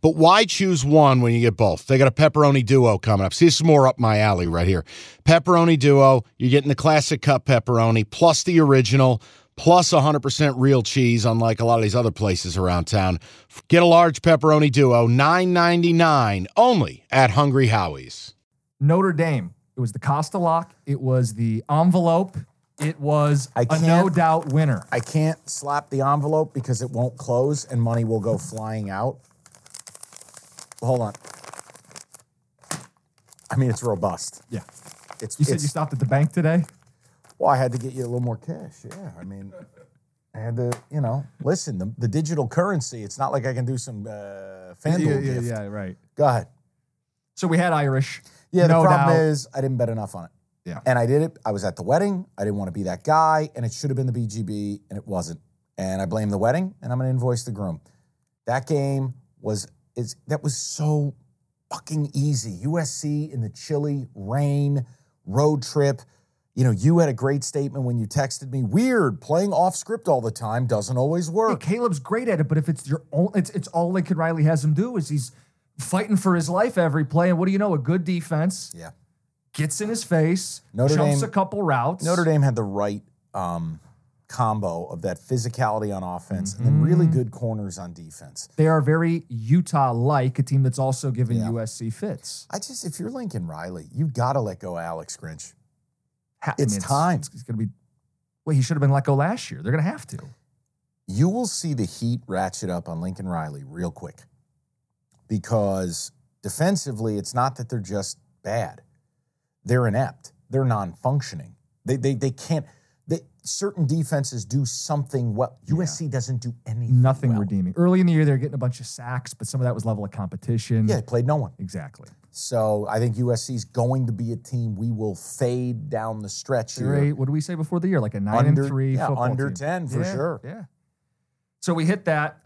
But why choose one when you get both? They got a pepperoni duo coming up. See, this is more up my alley right here. Pepperoni duo, you're getting the classic cup pepperoni plus the original plus 100% real cheese, unlike a lot of these other places around town. Get a large pepperoni duo, $9.99 only at Hungry Howie's. Notre Dame. It was the Costa lock. It was the envelope. It was I a no doubt winner. I can't slap the envelope because it won't close and money will go flying out. Hold on. I mean, it's robust. yeah. It's, You said it's you stopped at the bank today? well, I had to get you a little more cash. Yeah, I mean, I had to, you know, listen. The, the digital currency. It's not like I can do some uh, FanDuel yeah, yeah, gift. yeah, right. Go ahead. So we had Irish. Yeah, no the problem doubt. is I didn't bet enough on it. Yeah. And I did it. I was at the wedding. I didn't want to be that guy, and it should have been the BGB, and it wasn't. And I blame the wedding, and I'm going to invoice the groom. That game was is that was so fucking easy. USC in the chilly rain road trip. You know, you had a great statement when you texted me. Weird playing off script all the time doesn't always Hey, work. Caleb's great at it, but if it's your own, it's it's all Lincoln Riley has him do is he's fighting for his life every play. And what do you know? A good defense Yeah. gets in his face, Notre jumps Dame- a couple routes. Notre Dame had the right um, combo of that physicality on offense and then really Mm-hmm. good corners on defense. They are very Utah-like, a team that's also given Yeah. USC fits. I just, if you're Lincoln Riley, you've got to let go of Alex Grinch. Ha- I It's mean, time. It's, going to be. Well, he should have been let go last year. They're going to have to. You will see the heat ratchet up on Lincoln Riley real quick because defensively, it's not that they're just bad, they're inept, they're non functioning. They, they, they can't. They, certain defenses do something well. USC doesn't do anything. Nothing well. redeeming. Early in the year, they're getting a bunch of sacks, but some of that was level of competition. Yeah, they played no one. exactly. So I think USC is going to be a team we will fade down the stretch here. a, what do we say before the year? Like a nine Under- and three yeah, football under team. 10 for Yeah, sure. Yeah. So we hit that.